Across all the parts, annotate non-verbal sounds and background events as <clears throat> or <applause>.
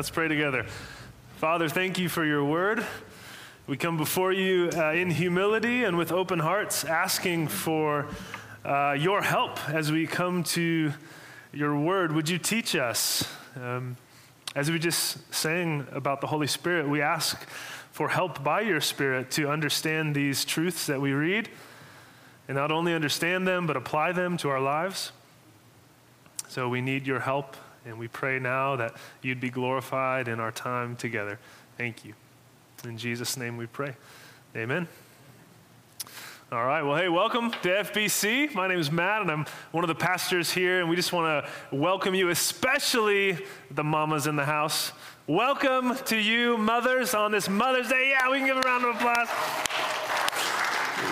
Let's pray together. Father, thank you for your word. We come before you uh, in humility and with open hearts, asking for uh, your help as we come to your word. Would you teach us? Um, as we just sang about the Holy Spirit, we ask for help by your Spirit to understand these truths that we read and not only understand them, but apply them to our lives. So we need your help, and we pray now that you'd be glorified in our time together. Thank you. In Jesus' name we pray. Amen. All right. Well, hey, welcome to FBC. My name is Matt, and I'm one of the pastors here, and we just want to welcome you, especially the mamas in the house. Welcome to you, mothers, on this Mother's Day. Yeah, we can give a round of applause.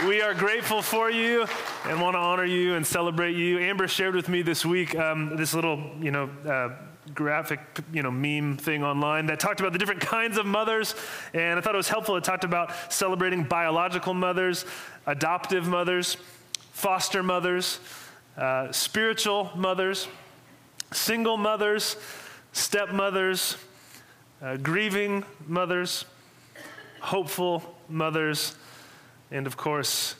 We are grateful for you and want to honor you and celebrate you. Amber shared with me this week um, this little, you know, uh, graphic, you know, meme thing online that talked about the different <laughs> kinds of mothers, and I thought it was helpful. It talked about celebrating biological mothers, adoptive mothers, foster mothers, uh, spiritual mothers, single mothers, stepmothers, uh, grieving mothers, hopeful mothers, and of course,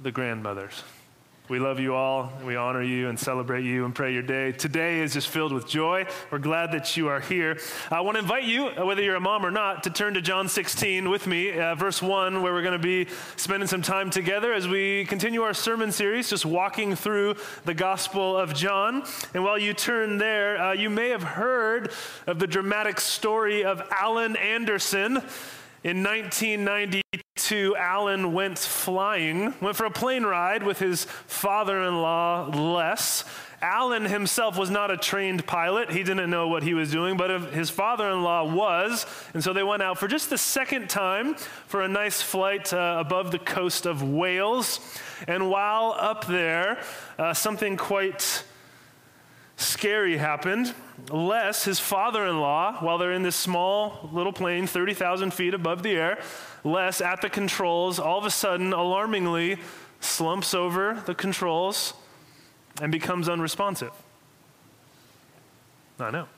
the grandmothers. We love you all. We honor you and celebrate you and pray your day. Today is just filled with joy. We're glad that you are here. I want to invite you, whether you're a mom or not, to turn to John 16 with me, uh, verse 1, where we're going to be spending some time together as we continue our sermon series, just walking through the Gospel of John. And while you turn there, uh, you may have heard of the dramatic story of Alan Anderson. In 1992, Alan went flying, went for a plane ride with his father in law, Les. Alan himself was not a trained pilot. He didn't know what he was doing, but his father in law was. And so they went out for just the second time for a nice flight uh, above the coast of Wales. And while up there, uh, something quite scary happened. Les, his father in law, while they're in this small little plane, 30,000 feet above the air, Les at the controls, all of a sudden, alarmingly, slumps over the controls and becomes unresponsive. I know.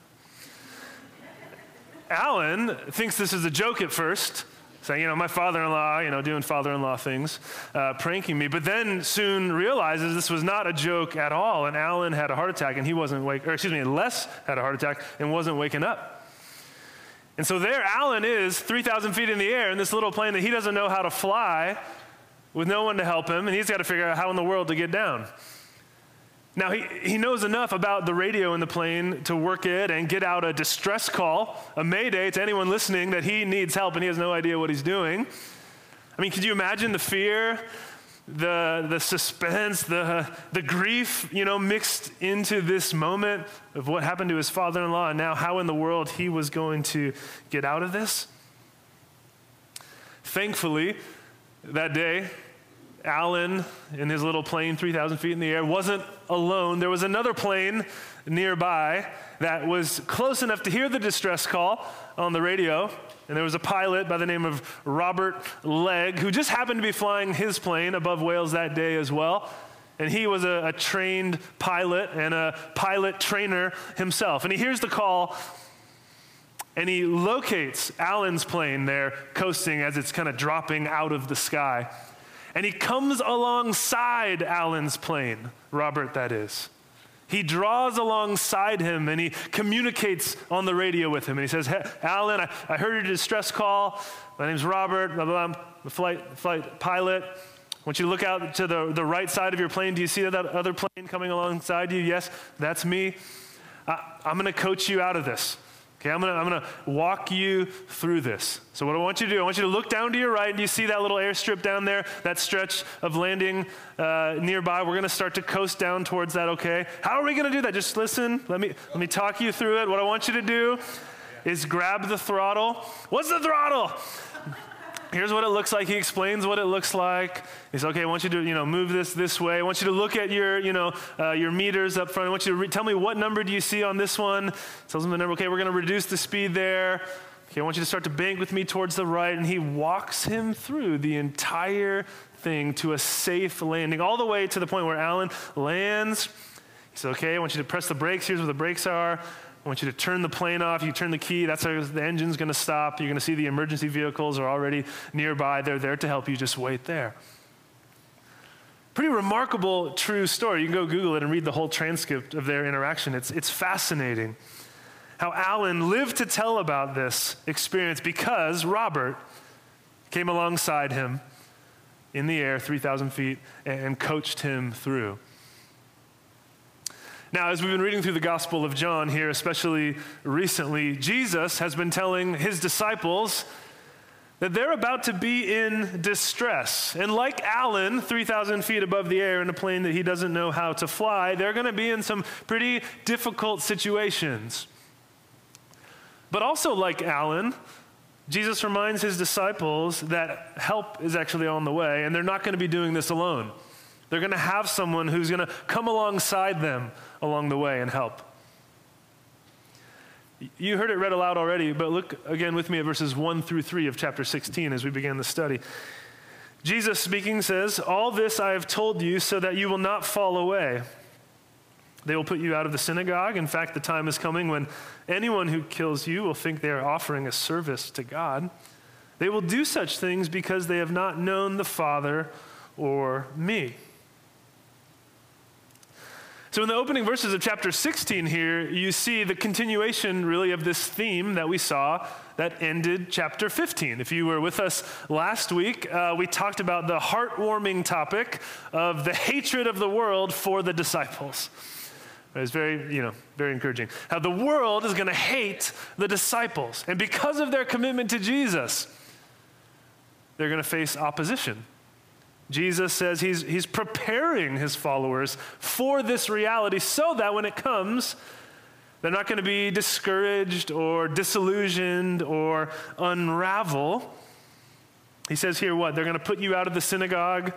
Alan thinks this is a joke at first, saying, you know, my father in law, you know, doing father in law things, uh, pranking me, but then soon realizes this was not a joke at all. And Alan had a heart attack and he wasn't wake, or excuse me, Les had a heart attack and wasn't waking up. And so there Alan is 3,000 feet in the air in this little plane that he doesn't know how to fly with no one to help him, and he's got to figure out how in the world to get down. Now, he, he knows enough about the radio in the plane to work it and get out a distress call, a mayday to anyone listening that he needs help and he has no idea what he's doing. I mean, could you imagine the fear, the, the suspense, the, the grief, you know, mixed into this moment of what happened to his father in law and now how in the world he was going to get out of this? Thankfully, that day, Alan, in his little plane, 3,000 feet in the air, wasn't alone. There was another plane nearby that was close enough to hear the distress call on the radio. And there was a pilot by the name of Robert Legg who just happened to be flying his plane above Wales that day as well. And he was a, a trained pilot and a pilot trainer himself. And he hears the call and he locates Alan's plane there coasting as it's kind of dropping out of the sky. And he comes alongside Alan's plane, Robert, that is. He draws alongside him and he communicates on the radio with him. And he says, hey, Alan, I, I heard your distress call. My name's Robert, blah, blah, blah. I'm a flight, flight pilot. I want you to look out to the, the right side of your plane. Do you see that other plane coming alongside you? Yes, that's me. I, I'm going to coach you out of this. Okay, I'm gonna, I'm gonna walk you through this. So, what I want you to do, I want you to look down to your right, and you see that little airstrip down there, that stretch of landing uh, nearby. We're gonna start to coast down towards that, okay? How are we gonna do that? Just listen. Let me, let me talk you through it. What I want you to do is grab the throttle. What's the throttle? Here's what it looks like. He explains what it looks like. He's okay. I want you to, you know, move this this way. I want you to look at your, you know, uh, your meters up front. I want you to re- tell me what number do you see on this one. Tells him the number. Okay, we're going to reduce the speed there. Okay, I want you to start to bank with me towards the right. And he walks him through the entire thing to a safe landing, all the way to the point where Alan lands. He says, okay, I want you to press the brakes. Here's where the brakes are. I want you to turn the plane off. You turn the key, that's how the engine's going to stop. You're going to see the emergency vehicles are already nearby. They're there to help you. Just wait there. Pretty remarkable, true story. You can go Google it and read the whole transcript of their interaction. It's, it's fascinating how Alan lived to tell about this experience because Robert came alongside him in the air, 3,000 feet, and coached him through. Now, as we've been reading through the Gospel of John here, especially recently, Jesus has been telling his disciples that they're about to be in distress. And like Alan, 3,000 feet above the air in a plane that he doesn't know how to fly, they're going to be in some pretty difficult situations. But also, like Alan, Jesus reminds his disciples that help is actually on the way, and they're not going to be doing this alone. They're going to have someone who's going to come alongside them along the way and help. You heard it read aloud already, but look again with me at verses 1 through 3 of chapter 16 as we begin the study. Jesus speaking says, All this I have told you so that you will not fall away. They will put you out of the synagogue. In fact, the time is coming when anyone who kills you will think they are offering a service to God. They will do such things because they have not known the Father or me. So, in the opening verses of chapter 16 here, you see the continuation really of this theme that we saw that ended chapter 15. If you were with us last week, uh, we talked about the heartwarming topic of the hatred of the world for the disciples. It's very, you know, very encouraging. How the world is going to hate the disciples. And because of their commitment to Jesus, they're going to face opposition. Jesus says he's, he's preparing his followers for this reality so that when it comes, they're not going to be discouraged or disillusioned or unravel. He says here what? They're going to put you out of the synagogue.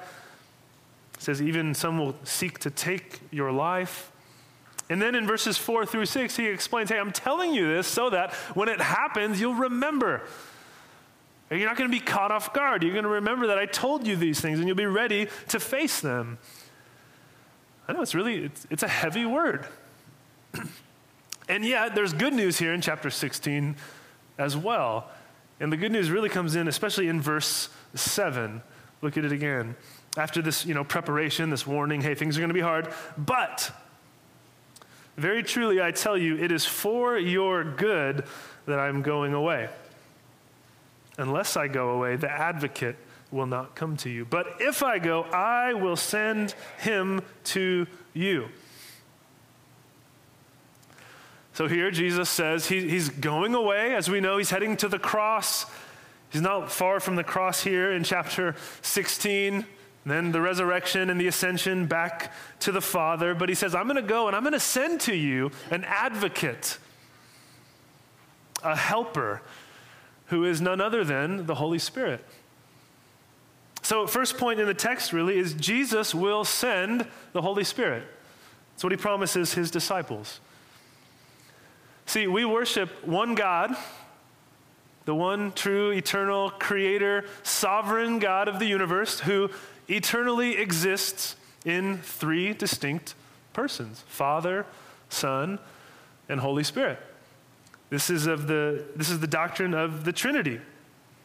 He says even some will seek to take your life. And then in verses 4 through 6, he explains, hey, I'm telling you this so that when it happens, you'll remember. You're not going to be caught off guard. You're going to remember that I told you these things and you'll be ready to face them. I know it's really, it's, it's a heavy word. <clears throat> and yet, there's good news here in chapter 16 as well. And the good news really comes in, especially in verse 7. Look at it again. After this, you know, preparation, this warning, hey, things are going to be hard, but very truly I tell you, it is for your good that I'm going away. Unless I go away, the advocate will not come to you. But if I go, I will send him to you. So here Jesus says he, he's going away. As we know, he's heading to the cross. He's not far from the cross here in chapter 16. Then the resurrection and the ascension back to the Father. But he says, I'm going to go and I'm going to send to you an advocate, a helper who is none other than the Holy Spirit. So, first point in the text really is Jesus will send the Holy Spirit. That's what he promises his disciples. See, we worship one God, the one true, eternal, creator, sovereign God of the universe, who eternally exists in three distinct persons Father, Son, and Holy Spirit. This is, of the, this is the doctrine of the Trinity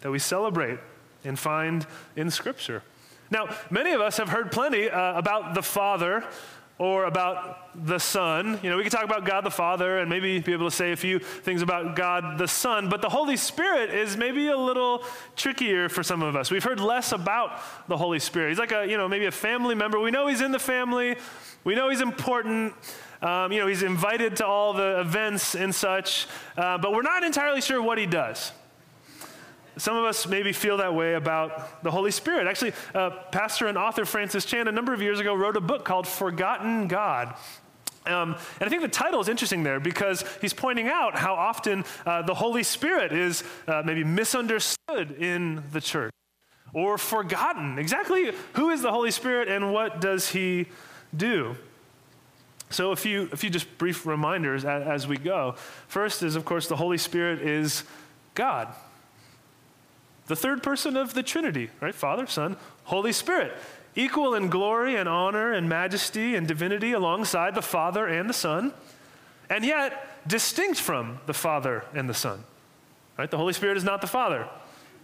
that we celebrate and find in Scripture. Now, many of us have heard plenty uh, about the Father or about the Son. You know, we can talk about God the Father and maybe be able to say a few things about God the Son, but the Holy Spirit is maybe a little trickier for some of us. We've heard less about the Holy Spirit. He's like a, you know, maybe a family member. We know he's in the family, we know he's important, um, you know, he's invited to all the events and such, uh, but we're not entirely sure what he does. Some of us maybe feel that way about the Holy Spirit. Actually, uh, pastor and author Francis Chan, a number of years ago, wrote a book called Forgotten God. Um, and I think the title is interesting there because he's pointing out how often uh, the Holy Spirit is uh, maybe misunderstood in the church or forgotten. Exactly who is the Holy Spirit and what does he do? So, a few, a few just brief reminders as, as we go. First is, of course, the Holy Spirit is God, the third person of the Trinity, right? Father, Son, Holy Spirit. Equal in glory and honor and majesty and divinity alongside the Father and the Son. And yet, distinct from the Father and the Son. Right? The Holy Spirit is not the Father,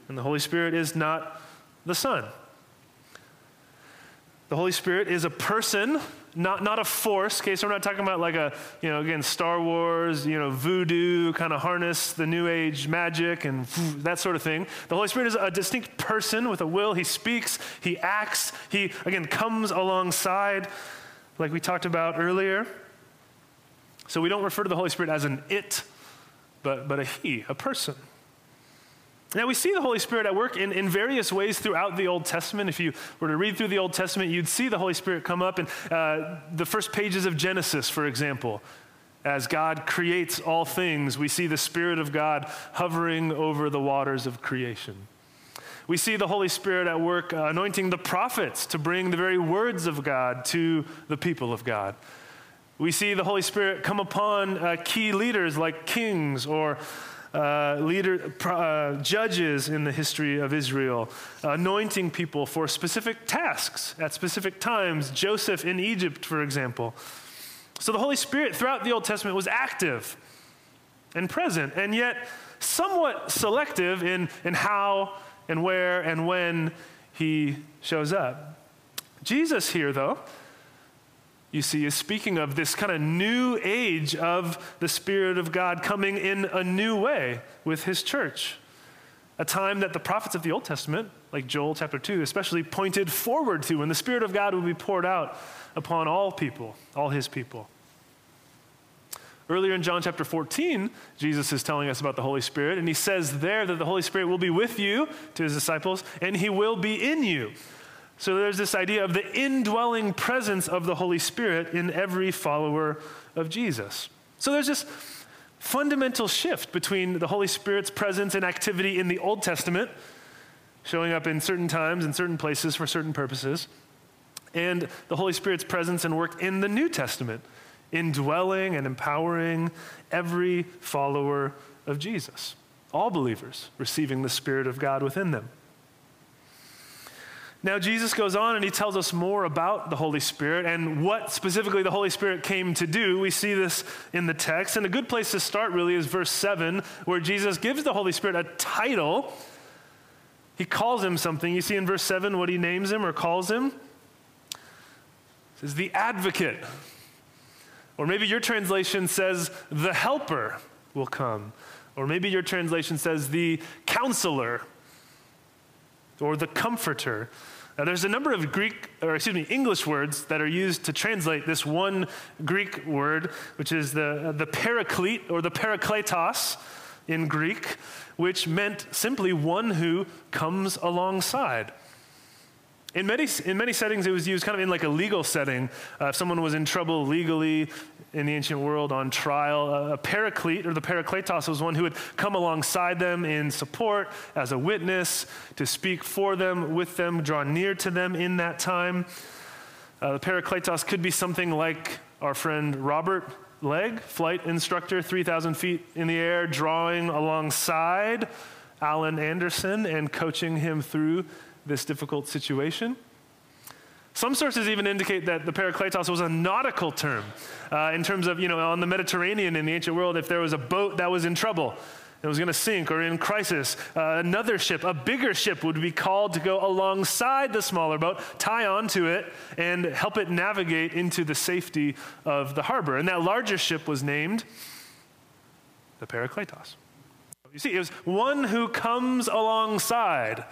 and the Holy Spirit is not the Son. The Holy Spirit is a person, not, not a force. Okay, so we're not talking about like a, you know, again, Star Wars, you know, voodoo kind of harness, the new age magic and that sort of thing. The Holy Spirit is a distinct person with a will. He speaks, he acts, he, again, comes alongside, like we talked about earlier. So we don't refer to the Holy Spirit as an it, but, but a he, a person. Now, we see the Holy Spirit at work in, in various ways throughout the Old Testament. If you were to read through the Old Testament, you'd see the Holy Spirit come up in uh, the first pages of Genesis, for example. As God creates all things, we see the Spirit of God hovering over the waters of creation. We see the Holy Spirit at work uh, anointing the prophets to bring the very words of God to the people of God. We see the Holy Spirit come upon uh, key leaders like kings or uh, uh, judges in the history of Israel, anointing people for specific tasks at specific times. Joseph in Egypt, for example. So the Holy Spirit throughout the Old Testament was active and present, and yet somewhat selective in, in how and where and when he shows up. Jesus here, though, you see, is speaking of this kind of new age of the Spirit of God coming in a new way with his church. A time that the prophets of the Old Testament, like Joel chapter 2, especially pointed forward to when the Spirit of God would be poured out upon all people, all his people. Earlier in John chapter 14, Jesus is telling us about the Holy Spirit, and he says there that the Holy Spirit will be with you, to his disciples, and he will be in you. So there's this idea of the indwelling presence of the Holy Spirit in every follower of Jesus. So there's this fundamental shift between the Holy Spirit's presence and activity in the Old Testament, showing up in certain times and certain places for certain purposes, and the Holy Spirit's presence and work in the New Testament, indwelling and empowering every follower of Jesus, all believers receiving the Spirit of God within them. Now, Jesus goes on and he tells us more about the Holy Spirit and what specifically the Holy Spirit came to do. We see this in the text. And a good place to start really is verse 7, where Jesus gives the Holy Spirit a title. He calls him something. You see in verse 7 what he names him or calls him? It says, the advocate. Or maybe your translation says, the helper will come. Or maybe your translation says, the counselor or the comforter. Now, there's a number of Greek, or excuse me, English words that are used to translate this one Greek word, which is the, the paraclete or the parakletos in Greek, which meant simply one who comes alongside. In many, in many settings, it was used kind of in like a legal setting. Uh, if someone was in trouble legally in the ancient world on trial, a paraclete or the parakletos was one who would come alongside them in support as a witness, to speak for them, with them, draw near to them in that time. Uh, the parakletos could be something like our friend Robert Legg, flight instructor, 3,000 feet in the air, drawing alongside Alan Anderson and coaching him through this difficult situation. Some sources even indicate that the parakletos was a nautical term uh, in terms of, you know, on the Mediterranean in the ancient world, if there was a boat that was in trouble, it was going to sink or in crisis, uh, another ship, a bigger ship, would be called to go alongside the smaller boat, tie onto it, and help it navigate into the safety of the harbor. And that larger ship was named the Parakletos. You see, it was one who comes alongside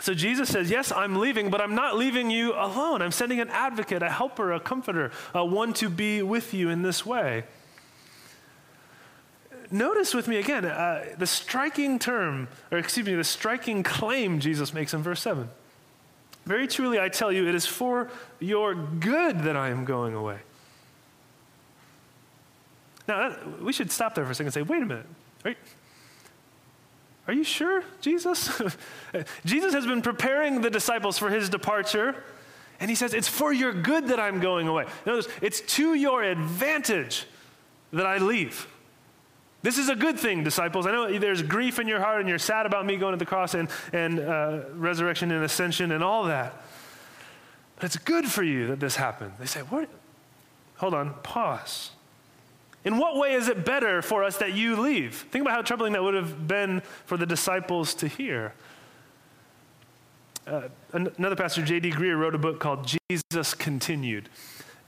so Jesus says, Yes, I'm leaving, but I'm not leaving you alone. I'm sending an advocate, a helper, a comforter, a one to be with you in this way. Notice with me again uh, the striking term, or excuse me, the striking claim Jesus makes in verse 7. Very truly, I tell you, it is for your good that I am going away. Now, that, we should stop there for a second and say, wait a minute, right? Are you sure, Jesus? <laughs> Jesus has been preparing the disciples for his departure, and he says, It's for your good that I'm going away. Notice, it's to your advantage that I leave. This is a good thing, disciples. I know there's grief in your heart and you're sad about me going to the cross and, and uh, resurrection and ascension and all that. But it's good for you that this happened. They say, What? Hold on, pause. In what way is it better for us that you leave? Think about how troubling that would have been for the disciples to hear. Uh, another pastor, J.D. Greear, wrote a book called Jesus Continued.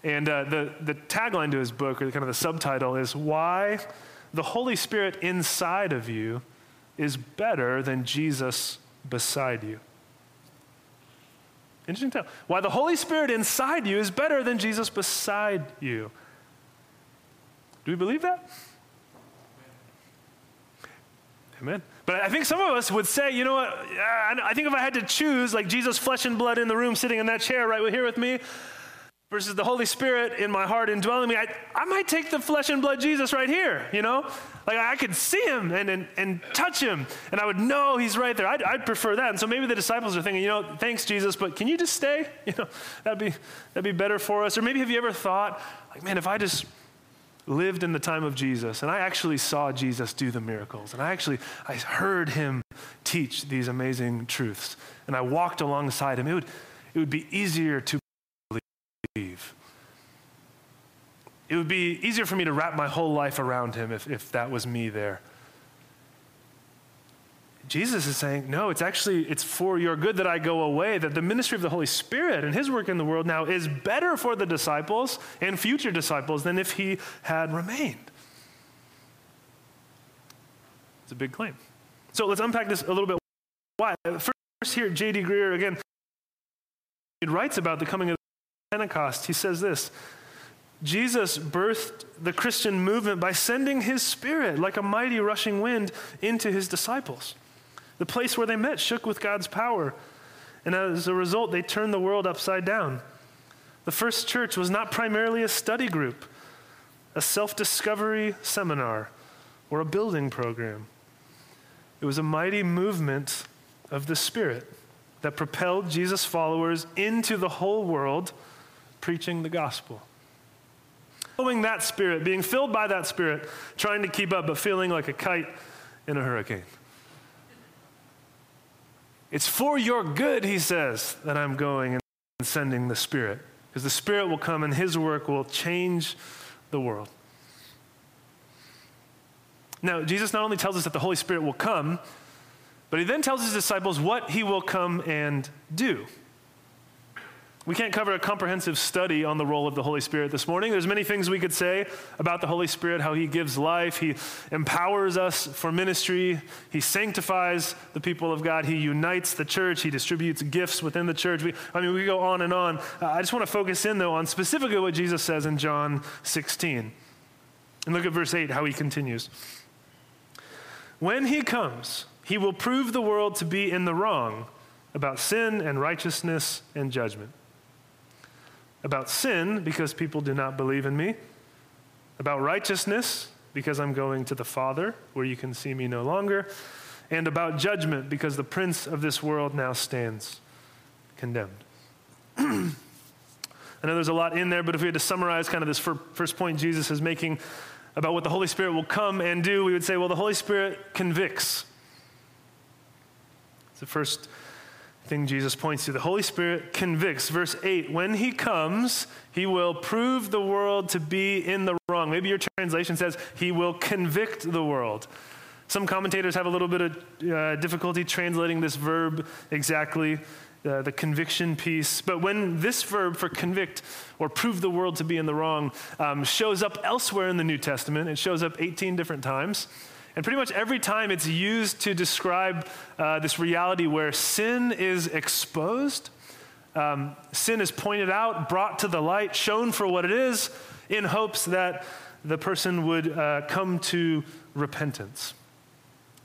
And uh, the, the tagline to his book, or kind of the subtitle, is Why the Holy Spirit inside of you is better than Jesus beside you. Interesting tell. Why the Holy Spirit inside you is better than Jesus beside you. Do we believe that? Amen. But I think some of us would say, you know what? I think if I had to choose, like Jesus, flesh and blood in the room, sitting in that chair right here with me, versus the Holy Spirit in my heart indwelling me, I, I might take the flesh and blood Jesus right here, you know? Like I could see him and, and, and touch him, and I would know he's right there. I'd, I'd prefer that. And so maybe the disciples are thinking, you know, thanks, Jesus, but can you just stay? <laughs> You know, that'd be, that'd be better for us. Or maybe have you ever thought, like, man, if I just lived in the time of Jesus, and I actually saw Jesus do the miracles, and I actually I heard him teach these amazing truths, and I walked alongside him, it would, it would be easier to believe. It would be easier for me to wrap my whole life around him if, if that was me there. Jesus is saying, no, it's actually it's for your good that I go away, that the ministry of the Holy Spirit and his work in the world now is better for the disciples and future disciples than if he had remained. It's a big claim. So let's unpack this a little bit. Why? First, here, J.D. Greear again, he writes about the coming of Pentecost. He says this Jesus birthed the Christian movement by sending his spirit like a mighty rushing wind into his disciples. The place where they met shook with God's power. And as a result, they turned the world upside down. The first church was not primarily a study group, a self discovery seminar, or a building program. It was a mighty movement of the Spirit that propelled Jesus' followers into the whole world preaching the gospel. Following that Spirit, being filled by that Spirit, trying to keep up, but feeling like a kite in a hurricane. It's for your good, he says, that I'm going and sending the Spirit. Because the Spirit will come and his work will change the world. Now, Jesus not only tells us that the Holy Spirit will come, but he then tells his disciples what he will come and do. We can't cover a comprehensive study on the role of the Holy Spirit this morning. There's many things we could say about the Holy Spirit, how he gives life, he empowers us for ministry, he sanctifies the people of God, he unites the church, he distributes gifts within the church. We, I mean, we go on and on. Uh, I just want to focus in, though, on specifically what Jesus says in John 16. And look at verse 8, how he continues. When he comes, he will prove the world to be in the wrong about sin and righteousness and judgment about sin because people do not believe in me, about righteousness because I'm going to the Father where you can see me no longer, and about judgment because the prince of this world now stands condemned. <clears throat> I know there's a lot in there, but if we had to summarize kind of this first point Jesus is making about what the Holy Spirit will come and do, we would say, well, the Holy Spirit convicts. It's the first thing Jesus points to. The Holy Spirit convicts. Verse 8 When he comes, he will prove the world to be in the wrong. Maybe your translation says, He will convict the world. Some commentators have a little bit of uh, difficulty translating this verb exactly, uh, the conviction piece. But when this verb for convict or prove the world to be in the wrong um, shows up elsewhere in the New Testament, it shows up 18 different times. And pretty much every time it's used to describe uh, this reality where sin is exposed, um, sin is pointed out, brought to the light, shown for what it is, in hopes that the person would uh, come to repentance,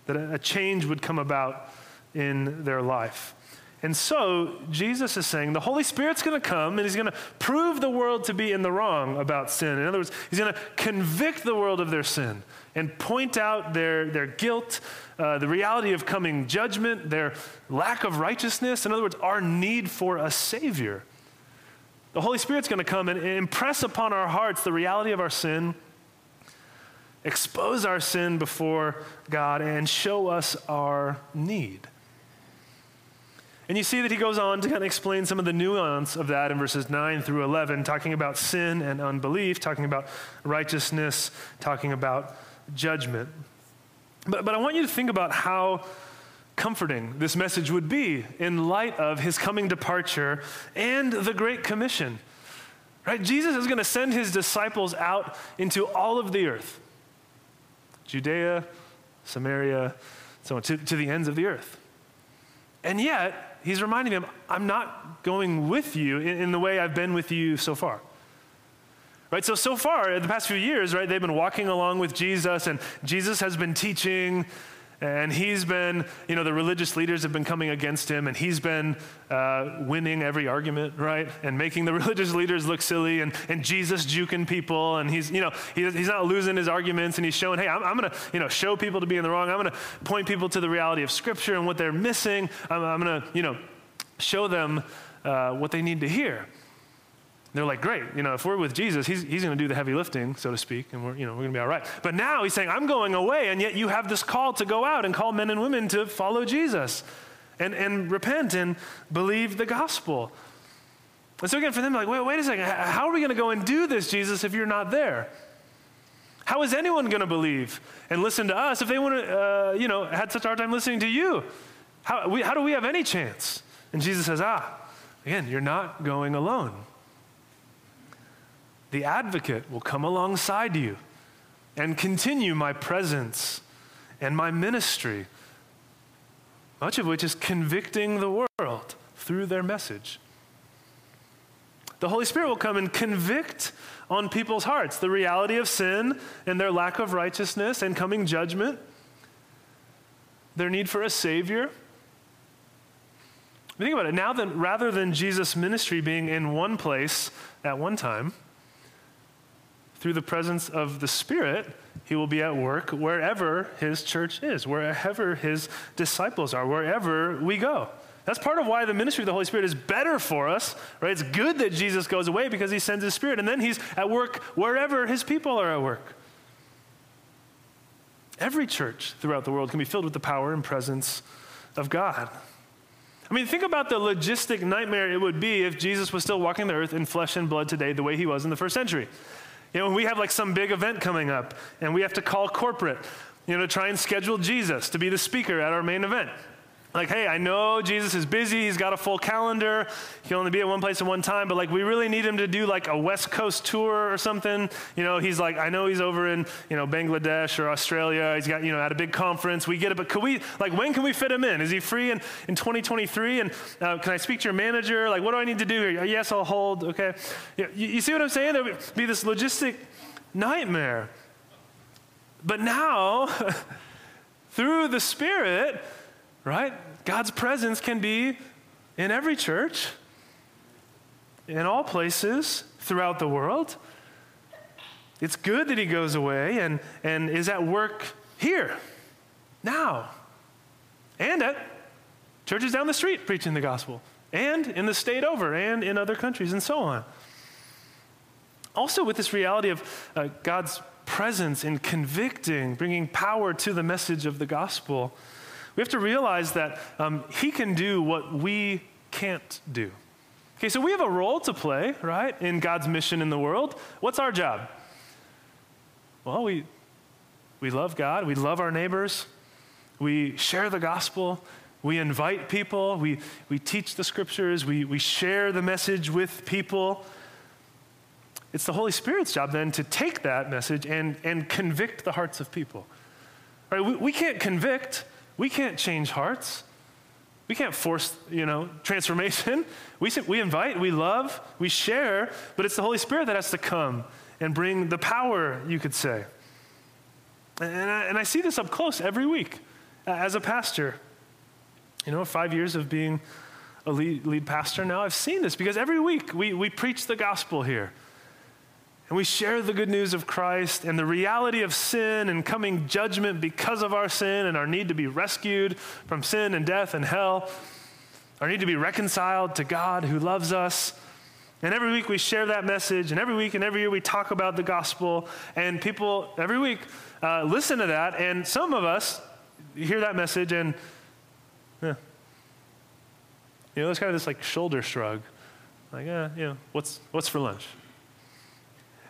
that a, change would come about in their life. And so Jesus is saying the Holy Spirit's going to come and he's going to prove the world to be in the wrong about sin. In other words, he's going to convict the world of their sin and point out their, their guilt, uh, the reality of coming judgment, their lack of righteousness. In other words, our need for a Savior. The Holy Spirit's going to come and impress upon our hearts the reality of our sin, expose our sin before God, and show us our need. And you see that he goes on to kind of explain some of the nuance of that in verses 9 through 11, talking about sin and unbelief, talking about righteousness, talking about judgment. But, but I want you to think about how comforting this message would be in light of his coming departure and the Great Commission. Right? Jesus is going to send his disciples out into all of the earth Judea, Samaria, so on, to, to the ends of the earth. And yet, he's reminding them, I'm not going with you in, in the way I've been with you so far. Right? So, so far, the past few years, right, they've been walking along with Jesus, and Jesus has been teaching and he's been, you know, the religious leaders have been coming against him, and he's been uh, winning every argument, right? And making the <laughs> religious leaders look silly, and, and Jesus juking people, and he's, you know, he, he's not losing his arguments, and he's showing, hey, I'm, I'm going to, you know, show people to be in the wrong. I'm going to point people to the reality of Scripture and what they're missing. I'm, I'm going to, you know, show them uh, what they need to hear. They're like, great, you know, if we're with Jesus, he's, he's going to do the heavy lifting, so to speak, and we're, you know, we're going to be all right. But now he's saying, I'm going away, and yet you have this call to go out and call men and women to follow Jesus and, and repent and believe the gospel. And so again, for them, like, wait, wait a second, how are we going to go and do this, Jesus, if you're not there? How is anyone going to believe and listen to us if they want to, uh, you know, had such a hard time listening to you? How, we, how do we have any chance? And Jesus says, ah, again, you're not going alone the advocate will come alongside you and continue my presence and my ministry, much of which is convicting the world through their message. The Holy Spirit will come and convict on people's hearts the reality of sin and their lack of righteousness and coming judgment, their need for a Savior. Think about it. Now, then, rather than Jesus' ministry being in one place at one time, through the presence of the Spirit, he will be at work wherever his church is, wherever his disciples are, wherever we go. That's part of why the ministry of the Holy Spirit is better for us, right? It's good that Jesus goes away because he sends his Spirit, and then he's at work wherever his people are at work. Every church throughout the world can be filled with the power and presence of God. I mean, think about the logistic nightmare it would be if Jesus was still walking the earth in flesh and blood today the way he was in the first century. You know, when we have like some big event coming up and we have to call corporate, you know, to try and schedule Jesus to be the speaker at our main event. Like, hey, I know Jesus is busy. He's got a full calendar. He can only be at one place at one time, but like, we really need him to do like a West Coast tour or something. You know, he's like, I know he's over in, you know, Bangladesh or Australia. He's got, you know, at a big conference. We get it, but could we, like, when can we fit him in? Is he free in, in 2023? And uh, can I speak to your manager? Like, what do I need to do here? Yes, I'll hold. Okay. You, you see what I'm saying? There would be this logistic nightmare. But now, <laughs> through the Spirit, right? God's presence can be in every church, in all places throughout the world. It's good that he goes away and, and is at work here, now, and at churches down the street preaching the gospel, and in the state over, and in other countries, and so on. Also, with this reality of uh, God's presence in convicting, bringing power to the message of the gospel we have to realize that um, He can do what we can't do. Okay, so we have a role to play, right, in God's mission in the world. What's our job? Well, we, we love God, we love our neighbors, we share the gospel, we invite people, we, we teach the scriptures, we, we share the message with people. It's the Holy Spirit's job then to take that message and, and convict the hearts of people. Right? We, we can't convict, we can't change hearts. We can't force, you know, transformation. <laughs> We, we invite, we love, we share, but it's the Holy Spirit that has to come and bring the power, you could say. And I, and I see this up close every week as a pastor. You know, five years of being a lead, lead pastor now, I've seen this because every week we, we preach the gospel here. And we share the good news of Christ and the reality of sin and coming judgment because of our sin and our need to be rescued from sin and death and hell, our need to be reconciled to God who loves us. And every week we share that message, and every week and every year we talk about the gospel, and people every week uh, listen to that, and some of us hear that message and, eh. You know, it's kind of this like shoulder shrug. Like, yeah, you know, what's, what's for lunch?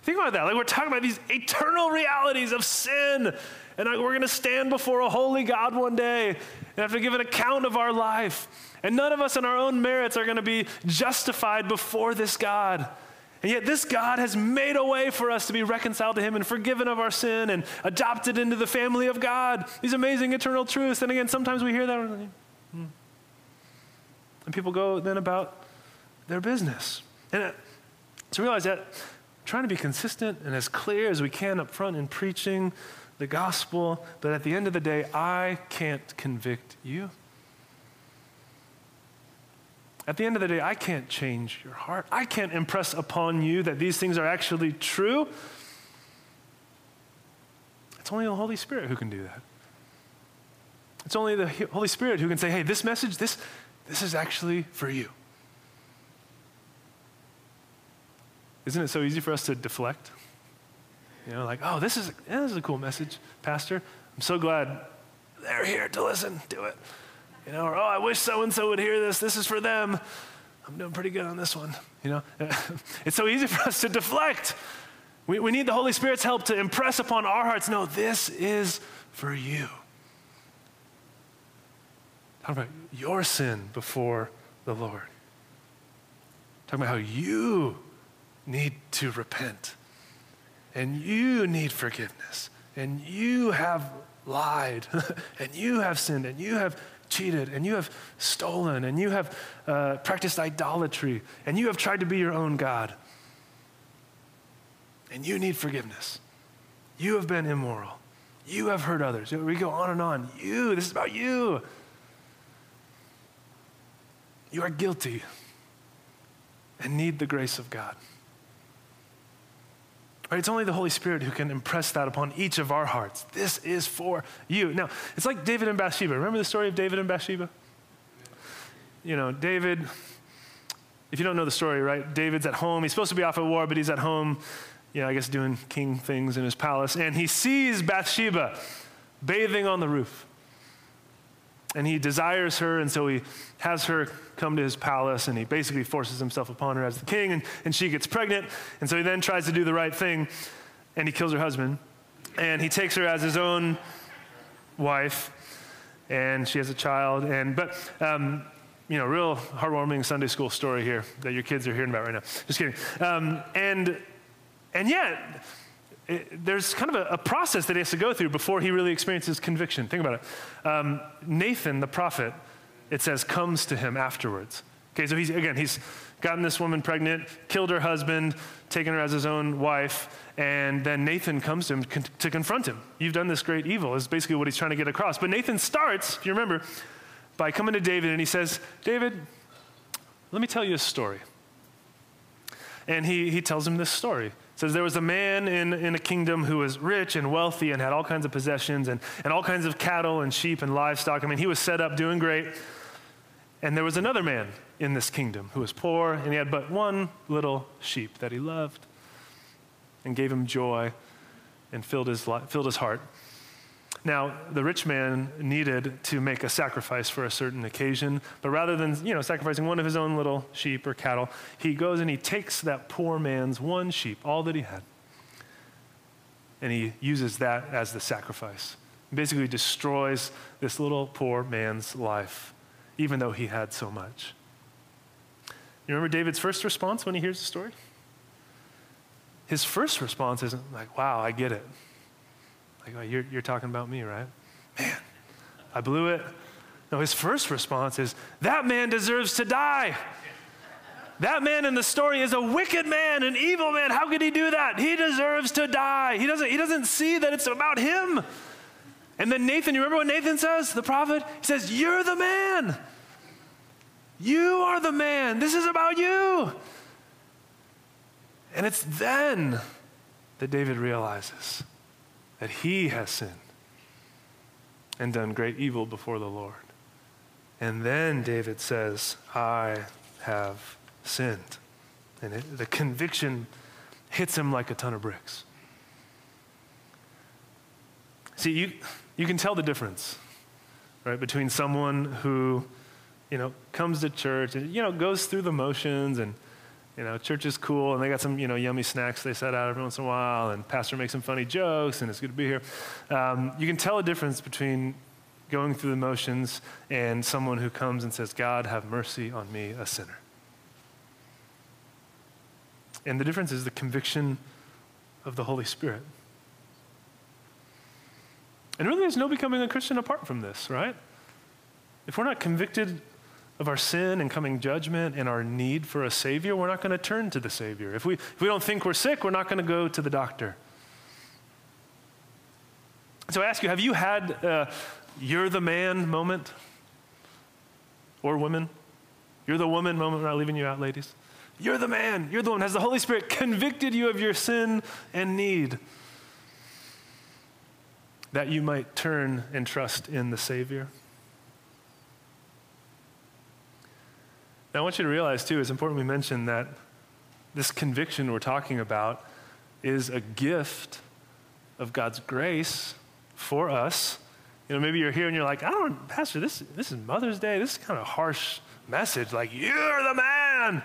Think about that. Like, we're talking about these eternal realities of sin. And we're going to stand before a holy God one day and have to give an account of our life. And none of us in our own merits are going to be justified before this God. And yet, this God has made a way for us to be reconciled to Him and forgiven of our sin and adopted into the family of God. These amazing eternal truths. And again, sometimes we hear that. Hmm. And people go then about their business. And uh, to realize that trying to be consistent and as clear as we can up front in preaching the gospel, but at the end of the day, I can't convict you. At the end of the day, I can't change your heart. I can't impress upon you that these things are actually true. It's only the Holy Spirit who can do that. It's only the Holy Spirit who can say, hey, this message, this, this is actually for you. Isn't it so easy for us to deflect? You know, like, oh, this is, yeah, this is a cool message, Pastor. I'm so glad they're here to listen. Do it. You know, or oh, I wish so and so would hear this. This is for them. I'm doing pretty good on this one. You know, <laughs> it's so easy for us to deflect. We, we need the Holy Spirit's help to impress upon our hearts no, this is for you. Talk about your sin before the Lord. Talk about how you need to repent and you need forgiveness and you have lied <laughs> and you have sinned and you have cheated and you have stolen and you have uh, practiced idolatry and you have tried to be your own God. And you need forgiveness. You have been immoral. You have hurt others. We go on and on. You, this is about you. You are guilty and need the grace of God. Right? It's only the Holy Spirit who can impress that upon each of our hearts. This is for you. Now, it's like David and Bathsheba. Remember the story of David and Bathsheba? You know, David, if you don't know the story, right? David's at home. He's supposed to be off at war, but he's at home, you know, I guess doing king things in his palace. And he sees Bathsheba bathing on the roof. And he desires her, and so he has her come to his palace and he basically forces himself upon her as the king and, and she gets pregnant. And so he then tries to do the right thing and he kills her husband. And he takes her as his own wife and she has a child. And, but, um, you know, real heartwarming Sunday school story here that your kids are hearing about right now. Just kidding. Um, and, and yet, it, there's kind of a, a, process that he has to go through before he really experiences conviction. Think about it. Um, Nathan, the prophet, it says, comes to him afterwards. Okay, so he's, again, he's gotten this woman pregnant, killed her husband, taken her as his own wife, and then Nathan comes to him con- to confront him. You've done this great evil, is basically what he's trying to get across. But Nathan starts, if you remember, by coming to David and he says, David, let me tell you a story. And he, he tells him this story. Says there was a man in, in a kingdom who was rich and wealthy and had all kinds of possessions and, and all kinds of cattle and sheep and livestock. I mean, he was set up doing great. And there was another man in this kingdom who was poor, and he had but one little sheep that he loved and gave him joy and filled his, filled his heart. Now, the rich man needed to make a sacrifice for a certain occasion, but rather than, you know, sacrificing one of his own little sheep or cattle, he goes and he takes that poor man's one sheep, all that he had, and he uses that as the sacrifice. Basically destroys this little poor man's life even though he had so much. You remember David's first response when he hears the story? His first response isn't like, wow, I get it. Like, oh, you're, you're talking about me, right? Man, I blew it. No, his first response is, that man deserves to die. That man in the story is a wicked man, an evil man. How could he do that? He deserves to die. He doesn't, he doesn't see that it's about him. And then Nathan, you remember what Nathan says, the prophet? He says, You're the man. You are the man. This is about you. And it's then that David realizes that he has sinned and done great evil before the Lord. And then David says, I have sinned. And it, the conviction hits him like a ton of bricks. See, you, you can tell the difference, right, between someone who you know, comes to church and, you know, goes through the motions and, you know, church is cool and they got some, you know, yummy snacks they set out every once in a while and pastor makes some funny jokes and it's good to be here. Um, you can tell a difference between going through the motions and someone who comes and says, God, have mercy on me, a sinner. And the difference is the conviction of the Holy Spirit. And really, there's no becoming a Christian apart from this, right? If we're not convicted of our sin and coming judgment and our need for a Savior, we're not going to turn to the Savior. If we, if we don't think we're sick, we're not going to go to the doctor. So I ask you, have you had a you're the man moment? Or woman? You're the woman moment, we're not leaving you out, ladies. You're the man, you're the one. Has the Holy Spirit <laughs> convicted you of your sin and need? That you might turn and trust in the Savior? Now, I want you to realize, too, it's important we mention that this conviction we're talking about is a gift of God's grace for us. You know, maybe you're here and you're like, I don't, Pastor, this, this is Mother's Day. This is kind of a harsh message. Like, you're the man.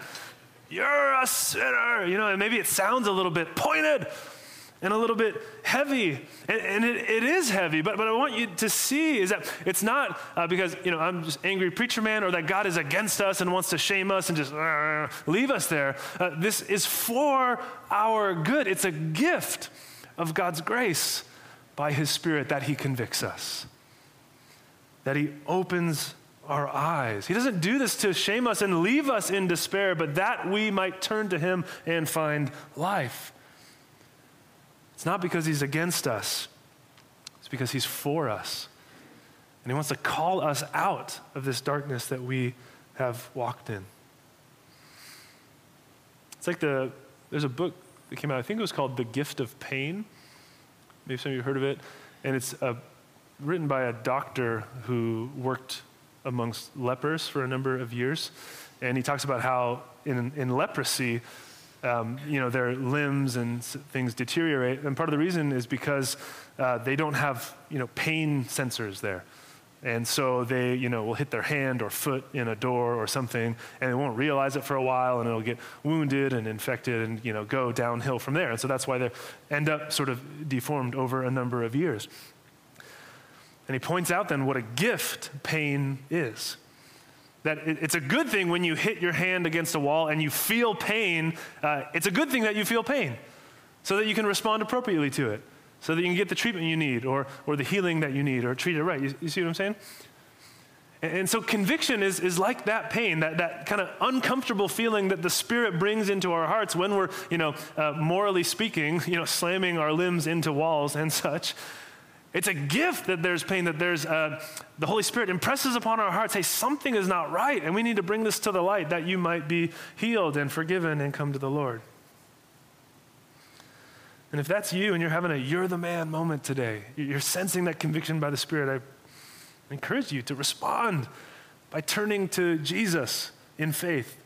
You're a sinner. You know, and maybe it sounds a little bit pointed and a little bit heavy. And, and it, it is heavy, but, but I want you to see is that it's not uh, because, you know, I'm just angry preacher man or that God is against us and wants to shame us and just uh, leave us there. Uh, this is for our good. It's a gift of God's grace by his Spirit that he convicts us, that he opens our eyes. He doesn't do this to shame us and leave us in despair, but that we might turn to him and find life. It's not because he's against us, it's because he's for us. And he wants to call us out of this darkness that we have walked in. It's like the, there's a book that came out, I think it was called The Gift of Pain. Maybe some of you heard of it. And it's uh, written by a doctor who worked amongst lepers for a number of years. And he talks about how in, in leprosy, um, you know, their limbs and things deteriorate. And part of the reason is because uh, they don't have, you know, pain sensors there. And so they, you know, will hit their hand or foot in a door or something, and they won't realize it for a while, and it'll get wounded and infected and, you know, go downhill from there. And so that's why they end up sort of deformed over a number of years. And he points out then what a gift pain is. That it's a good thing when you hit your hand against a wall and you feel pain. Uh, it's a good thing that you feel pain so that you can respond appropriately to it, so that you can get the treatment you need or, or the healing that you need or treat it right. You, you see what I'm saying? And, and so conviction is, is like that pain, that, that kind of uncomfortable feeling that the Spirit brings into our hearts when we're, you know, uh, morally speaking, you know, slamming our limbs into walls and such. It's a gift that there's pain, that there's uh, the Holy Spirit impresses upon our hearts, hey, something is not right, and we need to bring this to the light that you might be healed and forgiven and come to the Lord. And if that's you and you're having a you're the man moment today, you're sensing that conviction by the Spirit, I encourage you to respond by turning to Jesus in faith,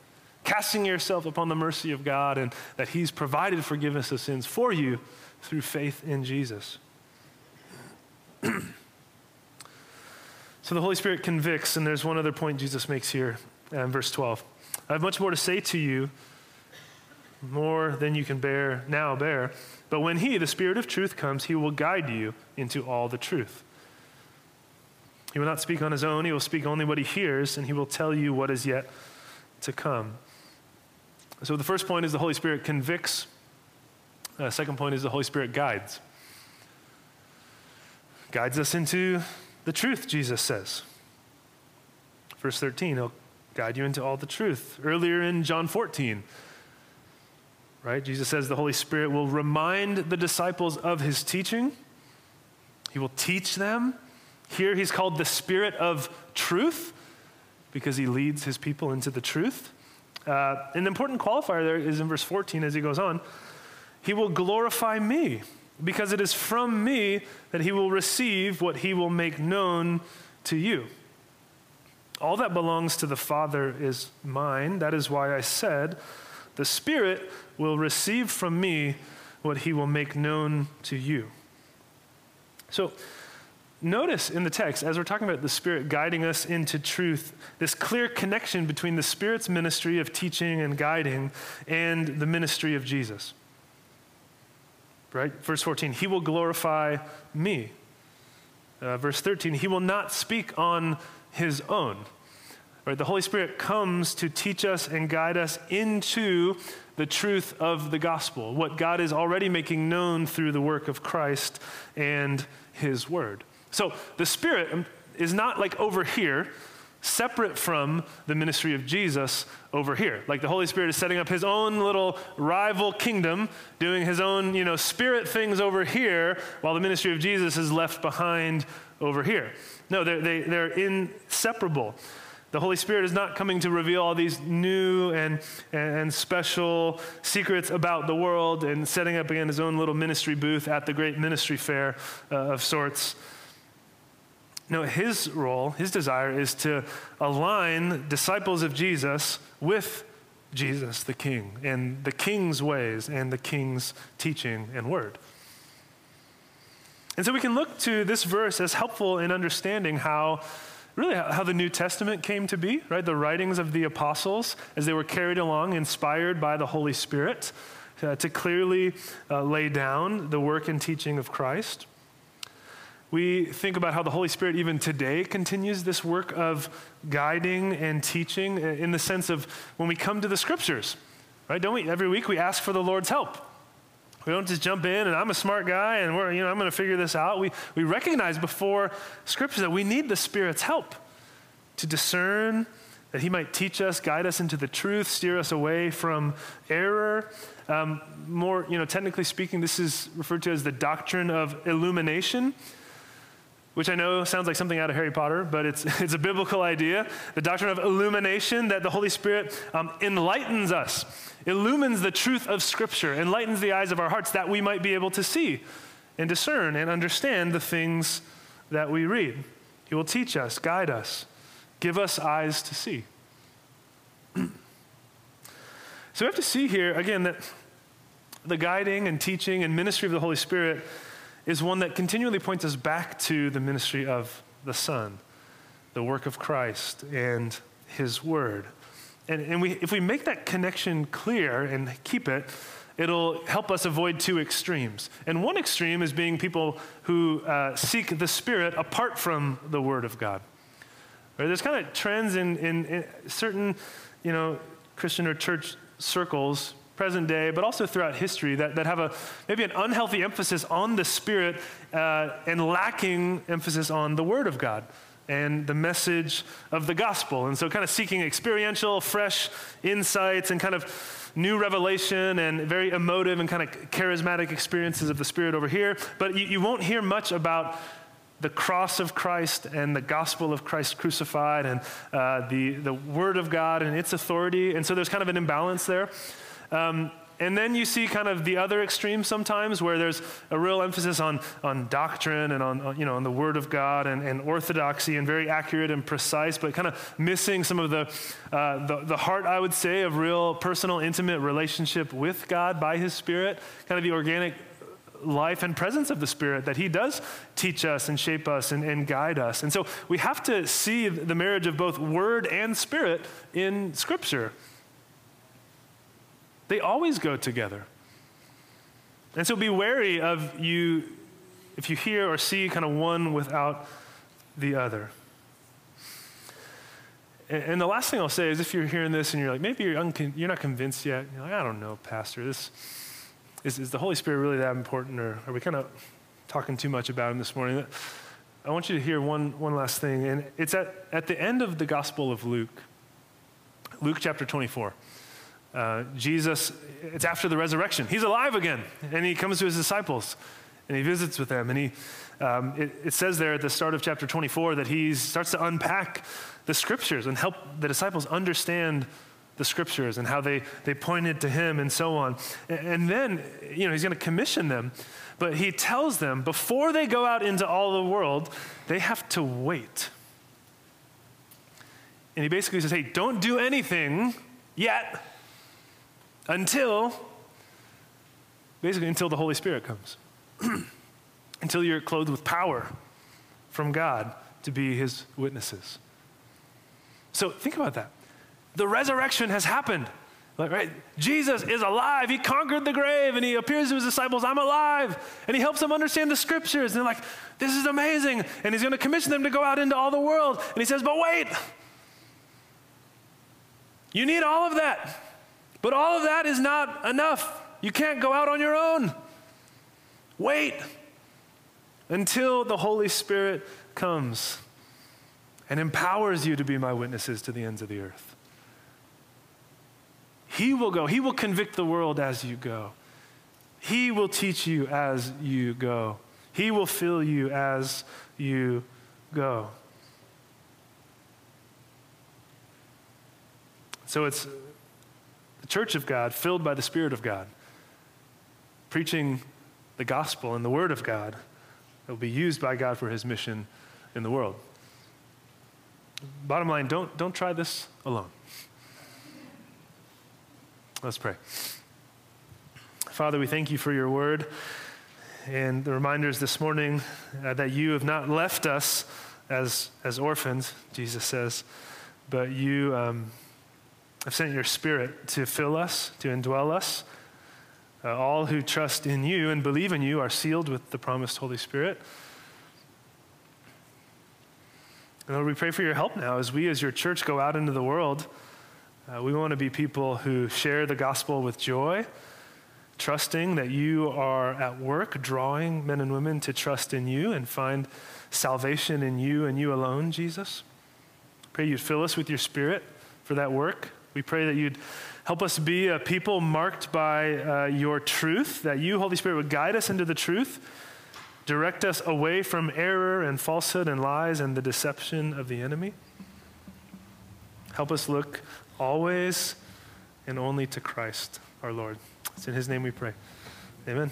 casting yourself upon the mercy of God, and that He's provided forgiveness of sins for you through faith in Jesus. So the Holy Spirit convicts, and there's one other point Jesus makes here in verse 12. I have much more to say to you, more than you can bear now bear. But when He, the Spirit of truth, comes, He will guide you into all the truth. He will not speak on His own, He will speak only what He hears, and He will tell you what is yet to come. So the first point is the Holy Spirit convicts. Uh, second point is the Holy Spirit guides guides us into the truth, Jesus says. Verse 13, he'll guide you into all the truth. Earlier in John 14, right, Jesus says the Holy Spirit will remind the disciples of his teaching, he will teach them. Here he's called the Spirit of truth because he leads his people into the truth. Uh, an important qualifier there is in verse 14 as he goes on. He will glorify me because it is from me that he will receive what he will make known to you. All that belongs to the Father is mine. That is why I said, The Spirit will receive from me what he will make known to you. So, notice in the text, as we're talking about the Spirit guiding us into truth, this clear connection between the Spirit's ministry of teaching and guiding and the ministry of Jesus. Right? Verse 14, He will glorify me. Uh, verse 13, He will not speak on His own. Right? The Holy Spirit comes to teach us and guide us into the truth of the gospel, what God is already making known through the work of Christ and His Word. So the Spirit is not like over here, separate from the ministry of Jesus over here. Like the Holy Spirit is setting up his own little rival kingdom, doing his own, you know, spirit things over here, while the ministry of Jesus is left behind over here. No, they're, they, they're inseparable. The Holy Spirit is not coming to reveal all these new and, and special secrets about the world and setting up again his own little ministry booth at the great ministry fair uh, of sorts. No, his role, his desire is to align disciples of Jesus with Jesus, the King, and the King's ways and the King's teaching and word. And so we can look to this verse as helpful in understanding how, really, how the New Testament came to be, right? The writings of the apostles as they were carried along, inspired by the Holy Spirit, uh, to clearly uh, lay down the work and teaching of Christ. We think about how the Holy Spirit, even today, continues this work of guiding and teaching in the sense of when we come to the scriptures, right? Don't we? Every week we ask for the Lord's help. We don't just jump in and I'm a smart guy and we're, you know, I'm going to figure this out. We, we recognize before scriptures that we need the Spirit's help to discern, that He might teach us, guide us into the truth, steer us away from error. Um, more, you know, technically speaking, this is referred to as the doctrine of illumination which I know sounds like something out of Harry Potter, but it's, <laughs> it's a biblical idea. The doctrine of illumination, that the Holy Spirit um, enlightens us, illumines the truth of Scripture, enlightens the eyes of our hearts that we might be able to see and discern and understand the things that we read. He will teach us, guide us, give us eyes to see. <clears throat> so we have to see here, again, that the guiding and teaching and ministry of the Holy Spirit is one that continually points us back to the ministry of the Son, the work of Christ, and His Word. And, and we, if we make that connection clear and keep it, it'll help us avoid two extremes. And one extreme is being people who uh, seek the Spirit apart from the Word of God. Right? There's kind of trends in, in, in certain, you know, Christian or church circles present day, but also throughout history, that, that have a maybe an unhealthy emphasis on the Spirit uh, and lacking emphasis on the Word of God and the message of the gospel. And so, kind of seeking experiential, fresh insights and kind of new revelation and very emotive and kind of charismatic experiences of the Spirit over here. But you, you won't hear much about the cross of Christ and the gospel of Christ crucified and uh, the, the Word of God and its authority. And so, there's kind of an imbalance there. Um, and then you see kind of the other extreme sometimes where there's a real emphasis on, on doctrine and on, on you know, on the Word of God and, and, orthodoxy and very accurate and precise, but kind of missing some of the, uh, the, the heart, I would say, of real personal, intimate relationship with God by His Spirit, kind of the organic life and presence of the Spirit that He does teach us and shape us and, and guide us. And so we have to see the marriage of both Word and Spirit in Scripture. They always go together. And so be wary of you if you hear or see kind of one without the other. And, the last thing I'll say is if you're hearing this and you're like, maybe you're, you're not convinced yet, you're like, I don't know, Pastor, this, is, is the Holy Spirit really that important, or are we kind of talking too much about him this morning? I want you to hear one, one last thing, and it's at, at the end of the Gospel of Luke, Luke chapter 24. Uh, Jesus, it's after the resurrection. He's alive again, and he comes to his disciples and he visits with them. And he, um, it, it, says there at the start of chapter 24 that he starts to unpack the scriptures and help the disciples understand the scriptures and how they, they pointed to him and so on. And, and then, you know, he's going to commission them. But he tells them before they go out into all the world, they have to wait. And he basically says, hey, don't do anything yet until, basically, until the Holy Spirit comes. <clears throat> until you're clothed with power from God to be his witnesses. So think about that. The resurrection has happened. Right? Jesus is alive. He conquered the grave and he appears to his disciples, I'm alive. And he helps them understand the scriptures. And they're like, this is amazing. And he's going to commission them to go out into all the world. And he says, but wait, you need all of that. But all of that is not enough. You can't go out on your own. Wait until the Holy Spirit comes and empowers you to be my witnesses to the ends of the earth. He will go. He will convict the world as you go. He will teach you as you go. He will fill you as you go. So it's the church of God filled by the Spirit of God, preaching the gospel and the word of God that will be used by God for his mission in the world. Bottom line, don't, don't try this alone. Let's pray. Father, we thank you for your word and the reminders this morning uh, that you have not left us as, as orphans, Jesus says, but you um, have sent your spirit to fill us, to indwell us. Uh, all who trust in you and believe in you are sealed with the promised Holy Spirit. And Lord, we pray for your help now as we, as your church, go out into the world. Uh, we want to be people who share the gospel with joy, trusting that you are at work, drawing men and women to trust in you and find salvation in you and you alone, Jesus. Pray you'd fill us with your spirit for that work. We pray that you'd help us be a people marked by uh, your truth, that you, Holy Spirit, would guide us into the truth Direct us away from error and falsehood and lies and the deception of the enemy. Help us look always and only to Christ, our Lord. It's in his name we pray. Amen.